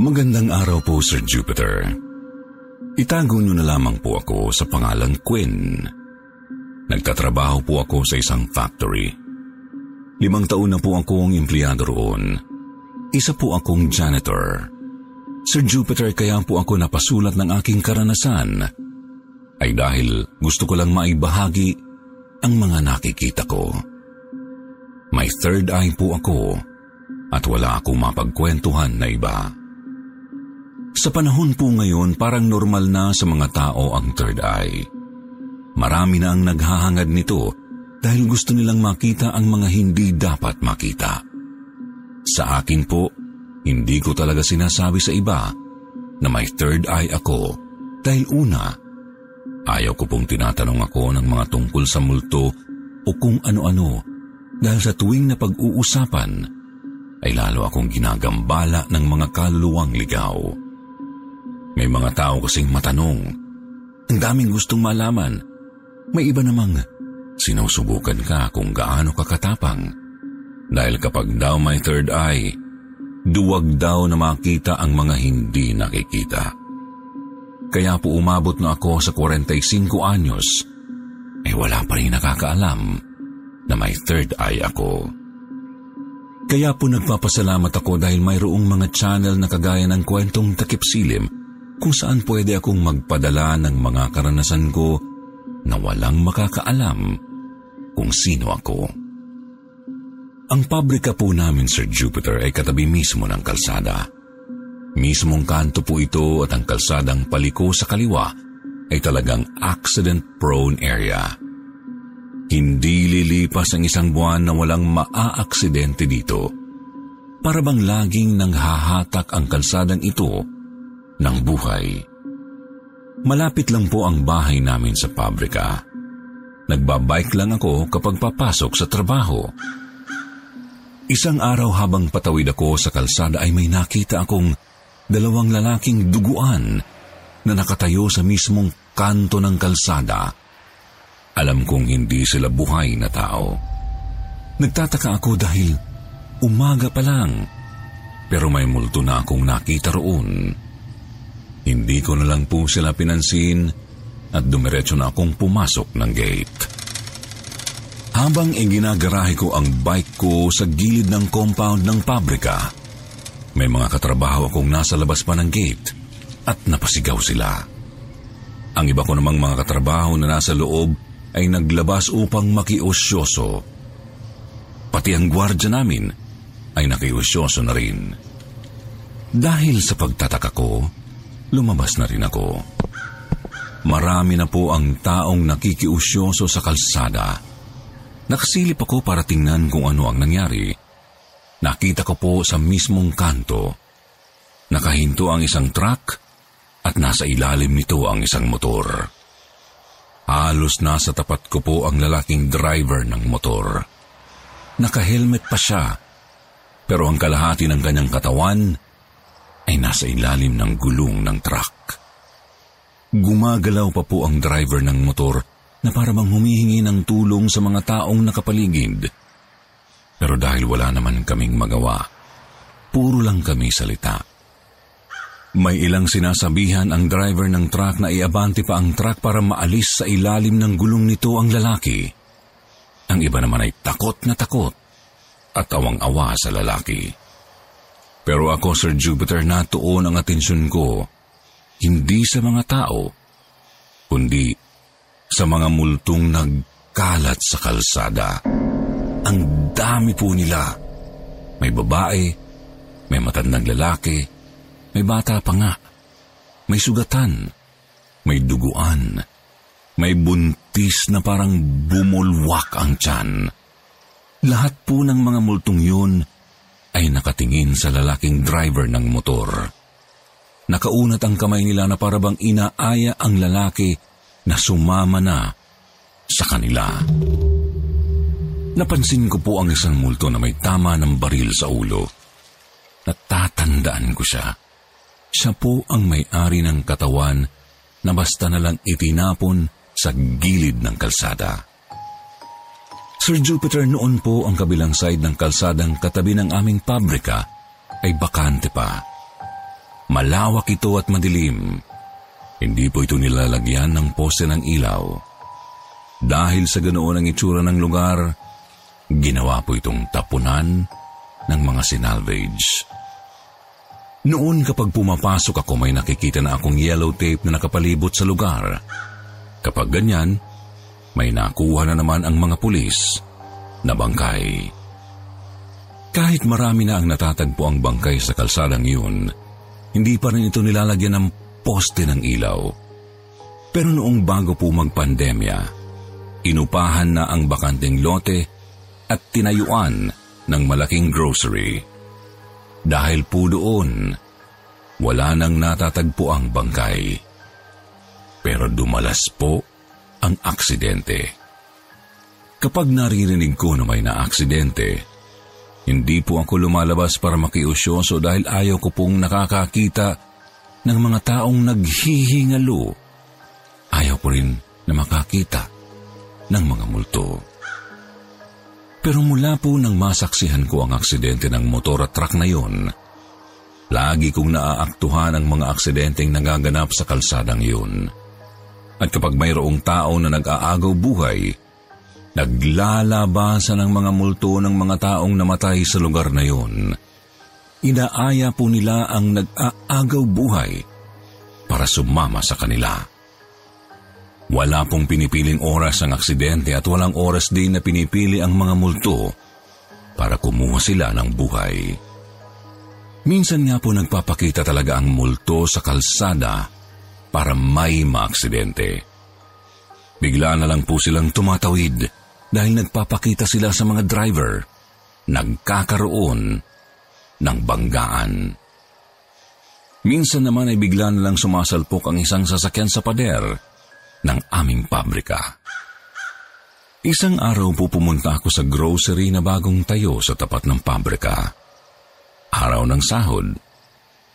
Magandang araw po, Sir Jupiter. Itago niyo na lamang po ako sa pangalang Quinn. Nagtatrabaho po ako sa isang factory. Limang taon na po akong empleyado roon. Isa po akong janitor. Sir Jupiter, kaya po ako napasulat ng aking karanasan ay dahil gusto ko lang maibahagi ang mga nakikita ko. May third eye po ako at wala akong mapagkwentuhan na iba. Sa panahon po ngayon, parang normal na sa mga tao ang third eye. Marami na ang naghahangad nito dahil gusto nilang makita ang mga hindi dapat makita. Sa akin po, hindi ko talaga sinasabi sa iba na may third eye ako dahil una, ayaw ko pong tinatanong ako ng mga tungkol sa multo o kung ano-ano dahil sa tuwing na pag-uusapan ay lalo akong ginagambala ng mga kaluluwang ligaw. May mga tao kasing matanong. Ang daming gustong malaman. May iba namang sinusubukan ka kung gaano ka katapang. Dahil kapag daw may third eye, duwag daw na makita ang mga hindi nakikita. Kaya po umabot na ako sa 45 anyos, eh wala pa rin nakakaalam na may third eye ako. Kaya po nagpapasalamat ako dahil mayroong mga channel na kagaya ng kwentong takip silim kung saan pwede akong magpadala ng mga karanasan ko na walang makakaalam kung sino ako. Ang pabrika po namin, Sir Jupiter, ay katabi mismo ng kalsada. Mismong kanto po ito at ang kalsadang paliko sa kaliwa ay talagang accident-prone area. Hindi lilipas ang isang buwan na walang maa-aksidente dito. Para bang laging nanghahatak ang kalsadang ito ng buhay. Malapit lang po ang bahay namin sa pabrika. Nagbabike lang ako kapag papasok sa trabaho. Isang araw habang patawid ako sa kalsada ay may nakita akong dalawang lalaking duguan na nakatayo sa mismong kanto ng kalsada. Alam kong hindi sila buhay na tao. Nagtataka ako dahil umaga pa lang pero may multo na akong nakita roon. Hindi ko na lang po sila pinansin at dumiretso na akong pumasok ng gate. Habang iginagarahe ko ang bike ko sa gilid ng compound ng pabrika, may mga katrabaho akong nasa labas pa ng gate at napasigaw sila. Ang iba ko namang mga katrabaho na nasa loob ay naglabas upang makiosyoso. Pati ang gwardya namin ay nakiosyoso na rin. Dahil sa pagtataka ko, lumabas na rin ako. Marami na po ang taong nakikiusyoso sa kalsada. Nakasilip ako para tingnan kung ano ang nangyari. Nakita ko po sa mismong kanto. Nakahinto ang isang truck at nasa ilalim nito ang isang motor. Halos nasa tapat ko po ang lalaking driver ng motor. Naka-helmet pa siya, pero ang kalahati ng kanyang katawan ay nasa ilalim ng gulong ng truck. Gumagalaw pa po ang driver ng motor na parabang humihingi ng tulong sa mga taong nakapaligid. Pero dahil wala naman kaming magawa, puro lang kami salita. May ilang sinasabihan ang driver ng truck na iabante pa ang truck para maalis sa ilalim ng gulong nito ang lalaki. Ang iba naman ay takot na takot at awang-awa sa lalaki. Pero ako, Sir Jupiter, natuon ang atensyon ko hindi sa mga tao, kundi sa mga multong nagkalat sa kalsada. Ang dami po nila. May babae, may matandang lalaki, may bata pa nga, may sugatan, may duguan, may buntis na parang bumulwak ang tiyan. Lahat po ng mga multong yun ay nakatingin sa lalaking driver ng motor. Nakaunat ang kamay nila na parabang inaaya ang lalaki na sumama na sa kanila. Napansin ko po ang isang multo na may tama ng baril sa ulo. Natatandaan ko siya. Siya po ang may-ari ng katawan na basta na lang itinapon sa gilid ng kalsada. Sir Jupiter, noon po ang kabilang side ng kalsadang katabi ng aming pabrika ay bakante pa. Malawak ito at madilim. Hindi po ito nilalagyan ng poste ng ilaw. Dahil sa ganoon ang itsura ng lugar, ginawa po itong tapunan ng mga sinalvage. Noon kapag pumapasok ako may nakikita na akong yellow tape na nakapalibot sa lugar. Kapag ganyan, may nakuha na naman ang mga pulis na bangkay. Kahit marami na ang natatagpo ang bangkay sa kalsadang iyon, hindi pa rin ito nilalagyan ng poste ng ilaw. Pero noong bago po magpandemya, inupahan na ang bakanting lote at tinayuan ng malaking grocery. Dahil po doon, wala nang natatagpo ang bangkay. Pero dumalas po ang aksidente. Kapag naririnig ko na may naaksidente, hindi po ako lumalabas para makiusyoso dahil ayaw ko pong nakakakita ng mga taong naghihingalo. Ayaw po rin na makakita ng mga multo. Pero mula po nang masaksihan ko ang aksidente ng motor at truck na yon, lagi kong naaaktuhan ang mga aksidenteng nagaganap sa kalsadang yun. At kapag mayroong tao na nag-aagaw buhay, naglalabasan ang mga multo ng mga taong namatay sa lugar na yun inaaya po nila ang nag-aagaw buhay para sumama sa kanila. Wala pong pinipiling oras ang aksidente at walang oras din na pinipili ang mga multo para kumuha sila ng buhay. Minsan nga po nagpapakita talaga ang multo sa kalsada para may maaksidente. Bigla na lang po silang tumatawid dahil nagpapakita sila sa mga driver. Nagkakaroon ng banggaan. Minsan naman ay bigla na lang sumasalpok ang isang sasakyan sa pader ng aming pabrika. Isang araw po pumunta ako sa grocery na bagong tayo sa tapat ng pabrika. Araw ng sahod,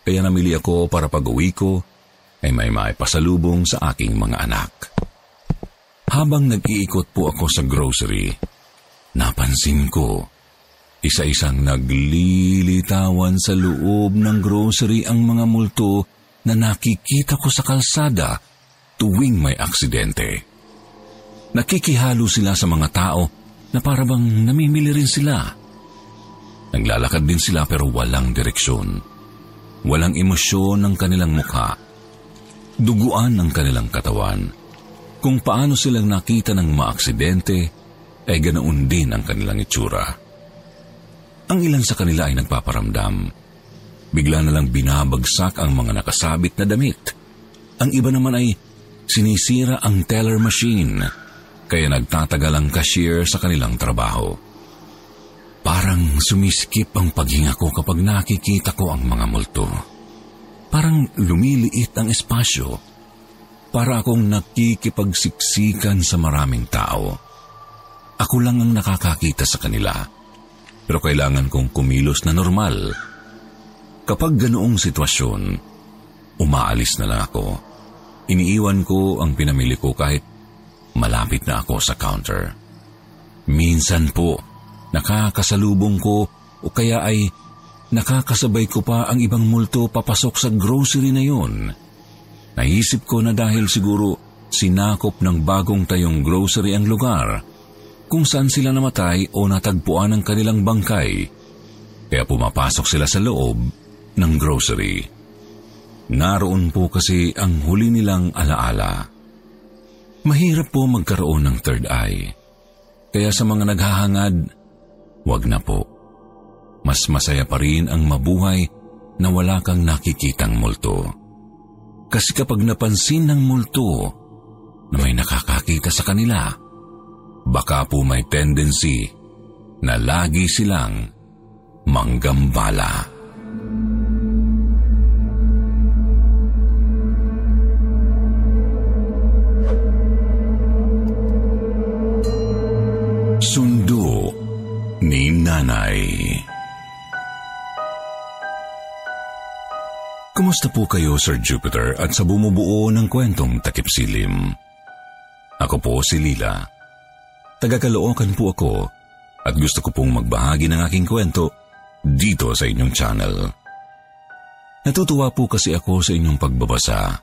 kaya namili ako para pag-uwi ko ay may maipasalubong sa aking mga anak. Habang nag-iikot po ako sa grocery, napansin ko isa-isang naglilitawan sa loob ng grocery ang mga multo na nakikita ko sa kalsada tuwing may aksidente. Nakikihalo sila sa mga tao na parabang namimili rin sila. Naglalakad din sila pero walang direksyon. Walang emosyon ng kanilang mukha. Duguan ng kanilang katawan. Kung paano silang nakita ng maaksidente, ay ganoon din ang kanilang itsura. Ang ilan sa kanila ay nagpaparamdam. Bigla na lang binabagsak ang mga nakasabit na damit. Ang iba naman ay sinisira ang teller machine, kaya nagtatagal ang cashier sa kanilang trabaho. Parang sumiskip ang paghinga ko kapag nakikita ko ang mga multo. Parang lumiliit ang espasyo. Para akong nakikipagsiksikan sa maraming tao. Ako lang ang nakakakita sa kanila pero kailangan kong kumilos na normal. Kapag ganoong sitwasyon, umaalis na lang ako. Iniiwan ko ang pinamili ko kahit malapit na ako sa counter. Minsan po, nakakasalubong ko o kaya ay nakakasabay ko pa ang ibang multo papasok sa grocery na yon. Naisip ko na dahil siguro sinakop ng bagong tayong grocery ang lugar kung saan sila namatay o natagpuan ang kanilang bangkay. Kaya pumapasok sila sa loob ng grocery. Naroon po kasi ang huli nilang alaala. Mahirap po magkaroon ng third eye. Kaya sa mga naghahangad, wag na po. Mas masaya pa rin ang mabuhay na wala kang nakikitang multo. Kasi kapag napansin ng multo na may nakakakita sa kanila, baka po may tendency na lagi silang manggambala. Sundo ni Nanay Kumusta po kayo, Sir Jupiter, at sa bumubuo ng kwentong takip silim? Ako po si Lila. Taga-Caloocan po ako at gusto ko pong magbahagi ng aking kwento dito sa inyong channel. Natutuwa po kasi ako sa inyong pagbabasa.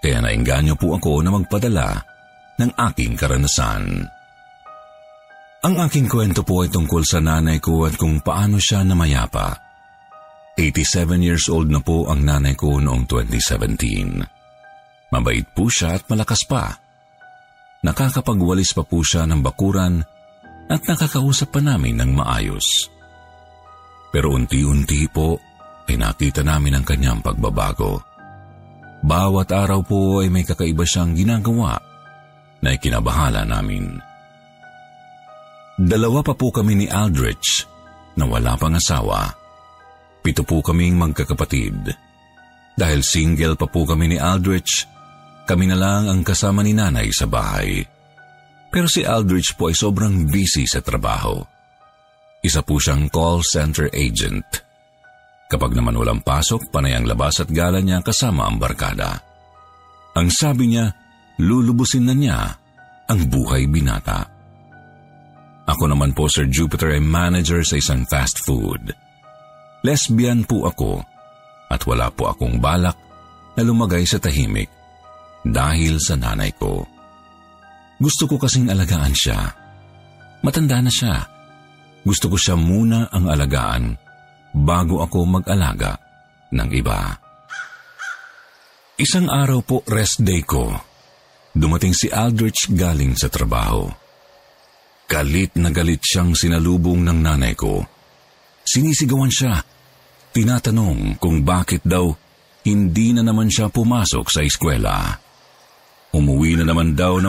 Kaya nainganyo po ako na magpadala ng aking karanasan. Ang aking kwento po ay tungkol sa nanay ko at kung paano siya namayapa. 87 years old na po ang nanay ko noong 2017. Mabait po siya at malakas pa. Nakakapagwalis pa po siya ng bakuran at nakakausap pa namin ng maayos. Pero unti-unti po ay nakita namin ang kanyang pagbabago. Bawat araw po ay may kakaiba siyang ginagawa na ikinabahala namin. Dalawa pa po kami ni Aldrich na wala pang asawa Pito po kaming magkakapatid. Dahil single pa po kami ni Aldrich, kami na lang ang kasama ni nanay sa bahay. Pero si Aldrich po ay sobrang busy sa trabaho. Isa po siyang call center agent. Kapag naman walang pasok, panay ang labas at gala niya kasama ang barkada. Ang sabi niya, lulubusin na niya ang buhay binata. Ako naman po, Sir Jupiter, ay manager sa isang fast food. Lesbian po ako at wala po akong balak na lumagay sa tahimik dahil sa nanay ko. Gusto ko kasing alagaan siya. Matanda na siya. Gusto ko siya muna ang alagaan bago ako mag-alaga ng iba. Isang araw po rest day ko. Dumating si Aldrich galing sa trabaho. Galit na galit siyang sinalubong ng nanay ko. Sinisigawan siya Tinatanong kung bakit daw hindi na naman siya pumasok sa eskwela. Umuwi na naman daw ng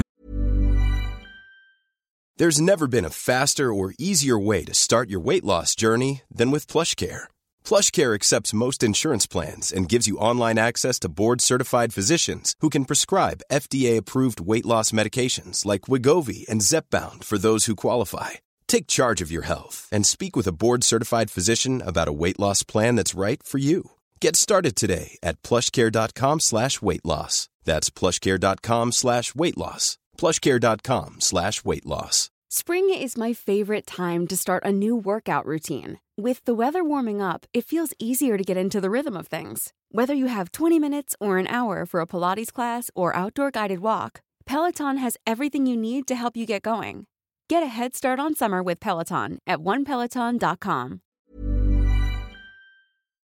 There's never been a faster or easier way to start your weight loss journey than with PlushCare. PlushCare accepts most insurance plans and gives you online access to board-certified physicians who can prescribe FDA-approved weight loss medications like Wigovi and Zepbound for those who qualify. Take charge of your health and speak with a board certified physician about a weight loss plan that's right for you. Get started today at plushcare.com slash weight loss. That's plushcare.com slash weight loss. Plushcare.com slash weight loss. Spring is my favorite time to start a new workout routine. With the weather warming up, it feels easier to get into the rhythm of things. Whether you have 20 minutes or an hour for a Pilates class or outdoor guided walk, Peloton has everything you need to help you get going. Get a head start on summer with Peloton at onepeloton.com.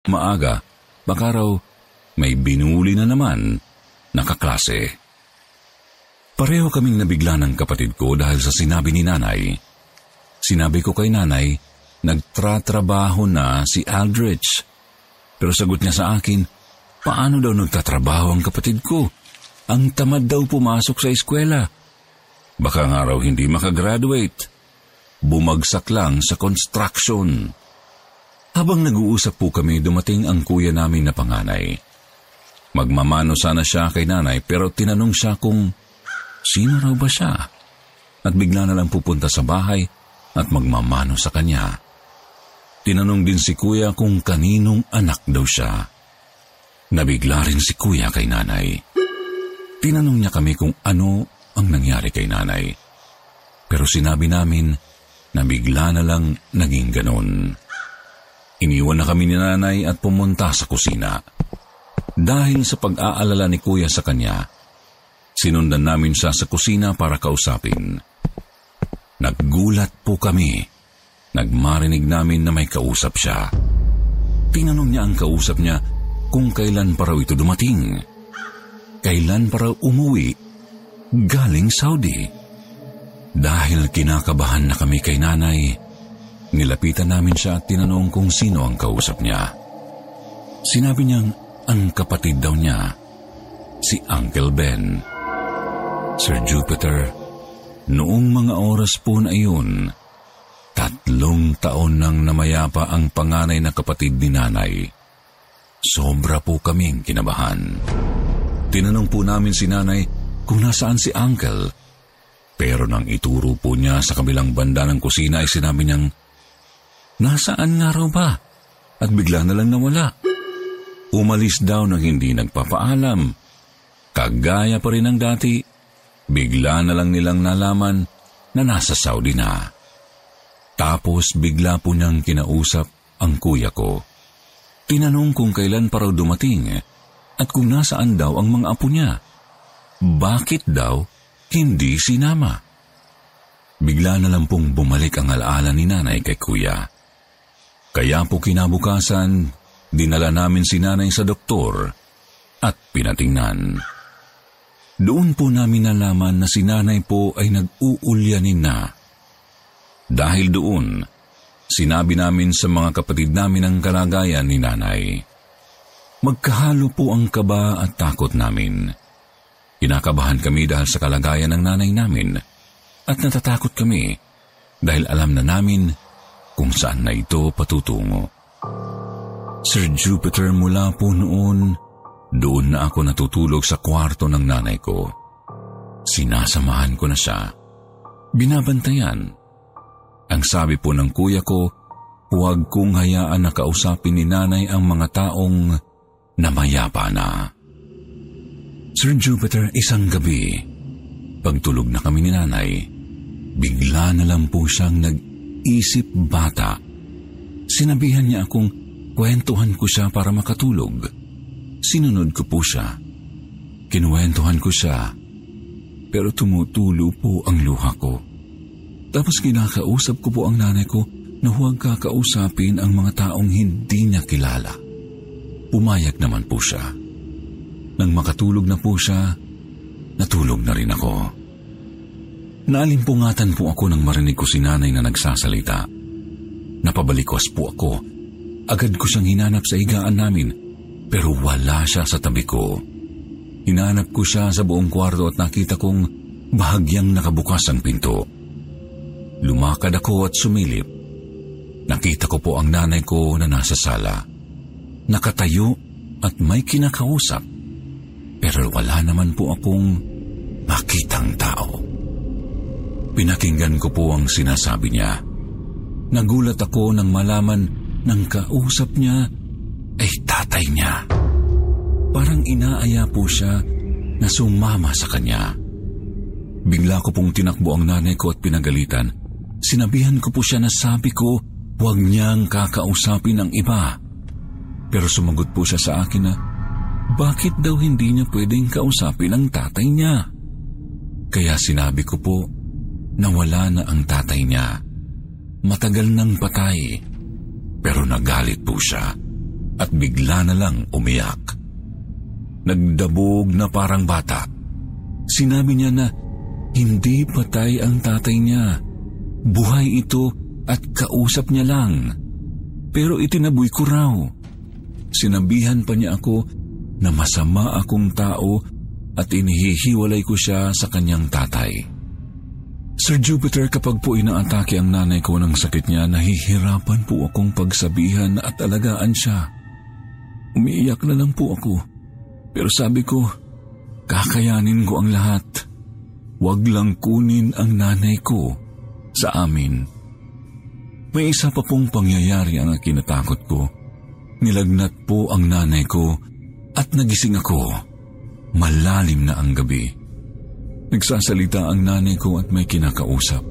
Maaga, baka raw may binuli na naman nakaklase. Pareho kaming nabigla ng kapatid ko dahil sa sinabi ni nanay. Sinabi ko kay nanay, nagtratrabaho na si Aldrich. Pero sagot niya sa akin, paano daw nagtatrabaho ang kapatid ko? Ang tamad daw pumasok sa eskwela. Baka nga raw hindi makagraduate. Bumagsak lang sa construction. Habang nag-uusap po kami, dumating ang kuya namin na panganay. Magmamano sana siya kay nanay pero tinanong siya kung sino raw ba siya. At bigla na lang pupunta sa bahay at magmamano sa kanya. Tinanong din si kuya kung kaninong anak daw siya. Nabigla rin si kuya kay nanay. Tinanong niya kami kung ano ang nangyari kay nanay. Pero sinabi namin na bigla na lang naging ganon. Iniwan na kami ni nanay at pumunta sa kusina. Dahil sa pag-aalala ni kuya sa kanya, sinundan namin siya sa kusina para kausapin. Naggulat po kami. Nagmarinig namin na may kausap siya. Tinanong niya ang kausap niya kung kailan pa raw ito dumating. Kailan pa raw umuwi galing Saudi. Dahil kinakabahan na kami kay nanay, nilapitan namin siya at tinanong kung sino ang kausap niya. Sinabi niyang ang kapatid daw niya, si Uncle Ben. Sir Jupiter, noong mga oras po na iyon, tatlong taon nang namayapa ang panganay na kapatid ni nanay. Sobra po kaming kinabahan. Tinanong po namin si nanay kung nasaan si Uncle. Pero nang ituro po niya sa kabilang banda ng kusina ay sinabi niyang, Nasaan nga raw ba? At bigla na lang nawala. Umalis daw nang hindi nagpapaalam. Kagaya pa rin ng dati, bigla na lang nilang nalaman na nasa Saudi na. Tapos bigla po niyang kinausap ang kuya ko. Tinanong kung kailan pa raw dumating at kung nasaan daw ang mga apo niya. Bakit daw hindi sinama? Bigla na lang pong bumalik ang alaala ni nanay kay kuya. Kaya po kinabukasan, Dinala namin si nanay sa doktor at pinatingnan. Doon po namin nalaman na si nanay po ay nag-uulyanin na. Dahil doon, sinabi namin sa mga kapatid namin ang kalagayan ni nanay. Magkahalo po ang kaba at takot namin. Kinakabahan kami dahil sa kalagayan ng nanay namin at natatakot kami dahil alam na namin kung saan na ito patutungo. Sir Jupiter mula po noon, doon na ako natutulog sa kwarto ng nanay ko. Sinasamahan ko na siya. Binabantayan. Ang sabi po ng kuya ko, huwag kong hayaan na kausapin ni nanay ang mga taong namayapa na. Sir Jupiter, isang gabi, pagtulog na kami ni nanay, bigla na lang po siyang nag-isip bata. Sinabihan niya akong Kwentuhan ko siya para makatulog. Sinunod ko po siya. Kinuwentuhan ko siya. Pero tumutulo po ang luha ko. Tapos kinakausap ko po ang nanay ko na huwag kakausapin ang mga taong hindi niya kilala. Pumayag naman po siya. Nang makatulog na po siya, natulog na rin ako. Naalimpungatan po ako nang marinig ko si nanay na nagsasalita. Napabalikwas po ako Agad ko siyang hinanap sa higaan namin pero wala siya sa tabi ko. Hinanap ko siya sa buong kwarto at nakita kong bahagyang nakabukas ang pinto. Lumakad ako at sumilip. Nakita ko po ang nanay ko na nasa sala. Nakatayo at may kinakausap. Pero wala naman po akong makitang tao. Pinakinggan ko po ang sinasabi niya. Nagulat ako nang malaman nang kausap niya ay tatay niya. Parang inaaya po siya na sumama sa kanya. Bigla ko pong tinakbo ang nanay ko at pinagalitan. Sinabihan ko po siya na sabi ko huwag niyang kakausapin ang iba. Pero sumagot po siya sa akin na bakit daw hindi niya pwedeng kausapin ang tatay niya? Kaya sinabi ko po na wala na ang tatay niya. Matagal nang patay pero nagalit po siya at bigla na lang umiyak. Nagdabog na parang bata. Sinabi niya na hindi patay ang tatay niya. Buhay ito at kausap niya lang. Pero itinaboy ko raw. Sinabihan pa niya ako na masama akong tao at inihihiwalay ko siya sa kanyang tatay. Sir Jupiter, kapag po inaatake ang nanay ko ng sakit niya, nahihirapan po akong pagsabihan at alagaan siya. Umiiyak na lang po ako. Pero sabi ko, kakayanin ko ang lahat. Huwag lang kunin ang nanay ko sa amin. May isa pa pong pangyayari ang kinatakot ko. Nilagnat po ang nanay ko at nagising ako. Malalim na ang gabi. Nagsasalita ang nanay ko at may kinakausap.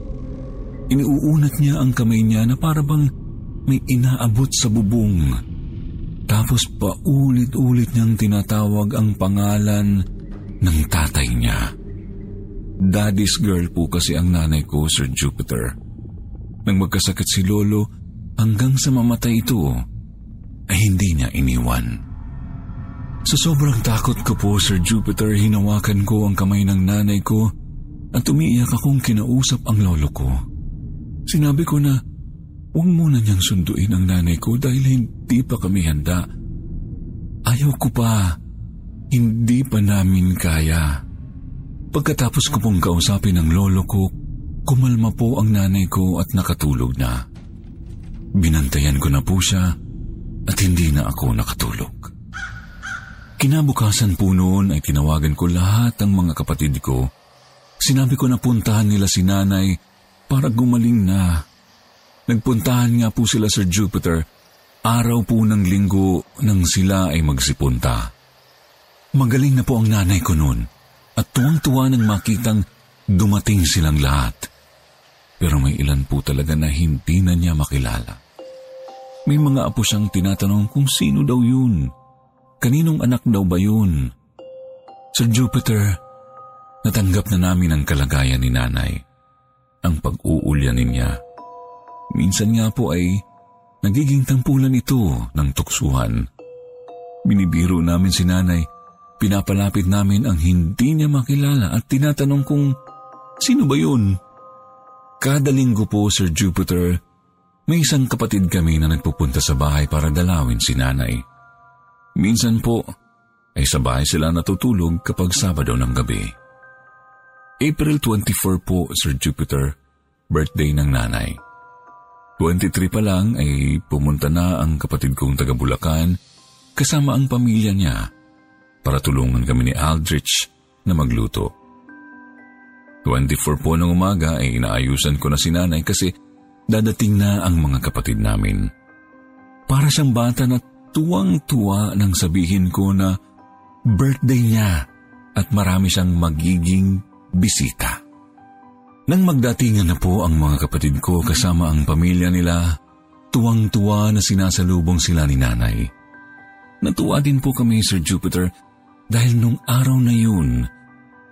Iniuunat niya ang kamay niya na para bang may inaabot sa bubong. Tapos paulit-ulit niyang tinatawag ang pangalan ng tatay niya. Daddy's girl po kasi ang nanay ko, Sir Jupiter. Nang magkasakit si Lolo, hanggang sa mamatay ito, ay hindi niya iniwan. Sa sobrang takot ko po, Sir Jupiter, hinawakan ko ang kamay ng nanay ko at umiiyak akong kinausap ang lolo ko. Sinabi ko na huwag muna niyang sunduin ang nanay ko dahil hindi pa kami handa. Ayaw ko pa. Hindi pa namin kaya. Pagkatapos ko pong kausapin ang lolo ko, kumalma po ang nanay ko at nakatulog na. Binantayan ko na po siya at hindi na ako nakatulog. Kinabukasan po noon ay tinawagan ko lahat ng mga kapatid ko. Sinabi ko na puntahan nila si nanay para gumaling na. Nagpuntahan nga po sila Sir Jupiter, araw po ng linggo nang sila ay magsipunta. Magaling na po ang nanay ko noon at tuwang-tuwa nang makitang dumating silang lahat. Pero may ilan po talaga na hindi na niya makilala. May mga apo siyang tinatanong kung sino daw yun. Kaninong anak daw ba yun? Sir Jupiter, natanggap na namin ang kalagayan ni nanay. Ang pag-uulyanin niya. Minsan nga po ay nagiging tampulan ito ng tuksuhan. Binibiro namin si nanay, pinapalapit namin ang hindi niya makilala at tinatanong kung sino ba yun? Kada linggo po, Sir Jupiter, may isang kapatid kami na nagpupunta sa bahay para dalawin si nanay. Minsan po, ay sa bahay sila natutulog kapag Sabado ng gabi. April 24 po, Sir Jupiter, birthday ng nanay. 23 pa lang ay pumunta na ang kapatid kong taga Bulacan kasama ang pamilya niya para tulungan kami ni Aldrich na magluto. 24 po ng umaga ay inaayusan ko na si nanay kasi dadating na ang mga kapatid namin. Para siyang bata na tuwang-tuwa nang sabihin ko na birthday niya at marami siyang magiging bisita. Nang magdatingan na po ang mga kapatid ko kasama ang pamilya nila, tuwang-tuwa na sinasalubong sila ni nanay. Natuwa din po kami, Sir Jupiter, dahil nung araw na yun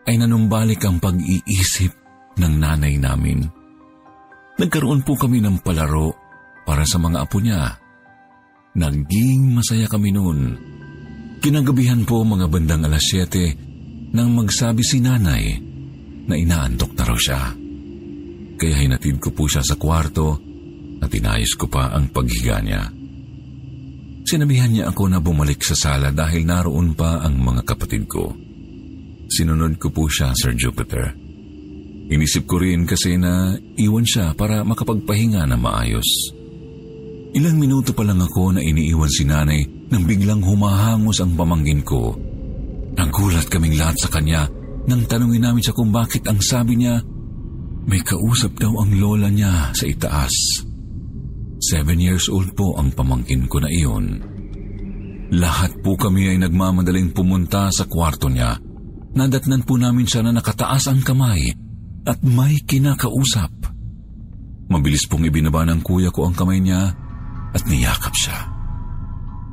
ay nanumbalik ang pag-iisip ng nanay namin. Nagkaroon po kami ng palaro para sa mga apo niya Naging masaya kami noon. Kinagabihan po mga bandang alas 7 nang magsabi si nanay na inaantok na raw siya. Kaya hinatid ko po siya sa kwarto at inayos ko pa ang paghiga niya. Sinabihan niya ako na bumalik sa sala dahil naroon pa ang mga kapatid ko. Sinunod ko po siya, Sir Jupiter. Inisip ko rin kasi na iwan siya para makapagpahinga na maayos. Ilang minuto pa lang ako na iniiwan si nanay nang biglang humahangos ang pamangkin ko. Nagulat kaming lahat sa kanya nang tanungin namin siya kung bakit ang sabi niya, may kausap daw ang lola niya sa itaas. Seven years old po ang pamangkin ko na iyon. Lahat po kami ay nagmamadaling pumunta sa kwarto niya. Nadatnan po namin siya na nakataas ang kamay at may kinakausap. Mabilis pong ibinaba ng kuya ko ang kamay niya at niyakap siya.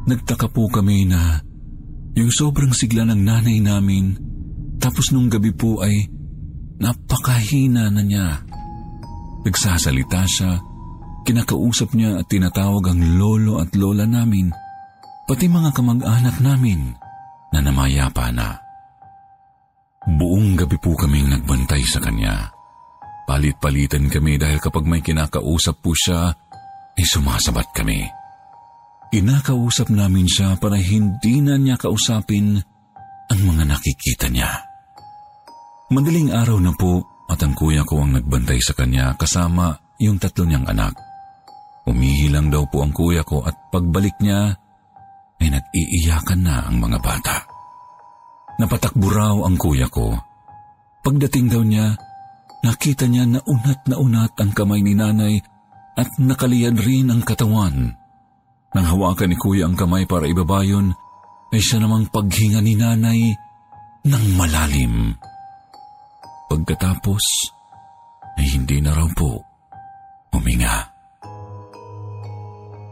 Nagtaka po kami na yung sobrang sigla ng nanay namin tapos nung gabi po ay napakahina na niya. Nagsasalita siya, kinakausap niya at tinatawag ang lolo at lola namin, pati mga kamag-anak namin na namayapa na. Buong gabi po kaming nagbantay sa kanya. Palit-palitan kami dahil kapag may kinakausap po siya, ay sumasabat kami. Inakausap namin siya para hindi na niya kausapin ang mga nakikita niya. Madaling araw na po at ang kuya ko ang nagbantay sa kanya kasama yung tatlo niyang anak. Umihilang daw po ang kuya ko at pagbalik niya ay nag-iiyakan na ang mga bata. Napatakbo raw ang kuya ko. Pagdating daw niya, nakita niya na unat na unat ang kamay ni nanay at nakaliyan rin ang katawan. Nang hawakan ni kuya ang kamay para ibaba yun, ay siya namang paghinga ni nanay ng malalim. Pagkatapos ay hindi na raw po huminga.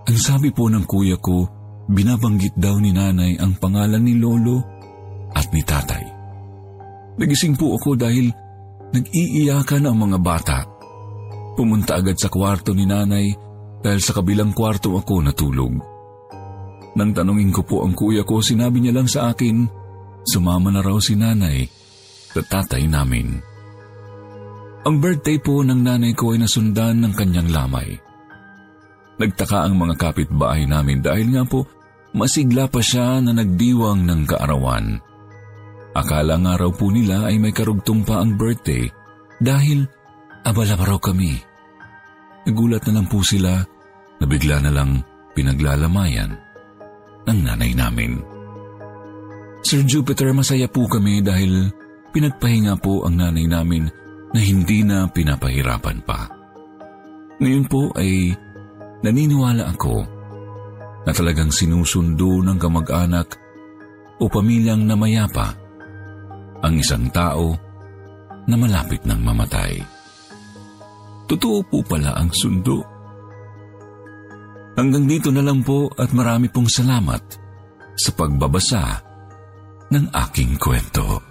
Ang sabi po ng kuya ko, binabanggit daw ni nanay ang pangalan ni Lolo at ni tatay. Nagising po ako dahil nag-iiyakan ang mga bata. Pumunta agad sa kwarto ni nanay dahil sa kabilang kwarto ako natulog. Nang tanungin ko po ang kuya ko, sinabi niya lang sa akin, sumama na raw si nanay at tatay namin. Ang birthday po ng nanay ko ay nasundan ng kanyang lamay. Nagtaka ang mga kapitbahay namin dahil nga po masigla pa siya na nagdiwang ng kaarawan. Akala nga raw po nila ay may karugtong pa ang birthday dahil abala pa raw kami. Nagulat na lang po sila na bigla na lang pinaglalamayan ng nanay namin. Sir Jupiter, masaya po kami dahil pinagpahinga po ang nanay namin na hindi na pinapahirapan pa. Ngayon po ay naniniwala ako na talagang sinusundo ng kamag-anak o pamilyang namayapa ang isang tao na malapit ng mamatay. Totoo po pala ang sundo. Hanggang dito na lang po at marami pong salamat sa pagbabasa ng aking kwento.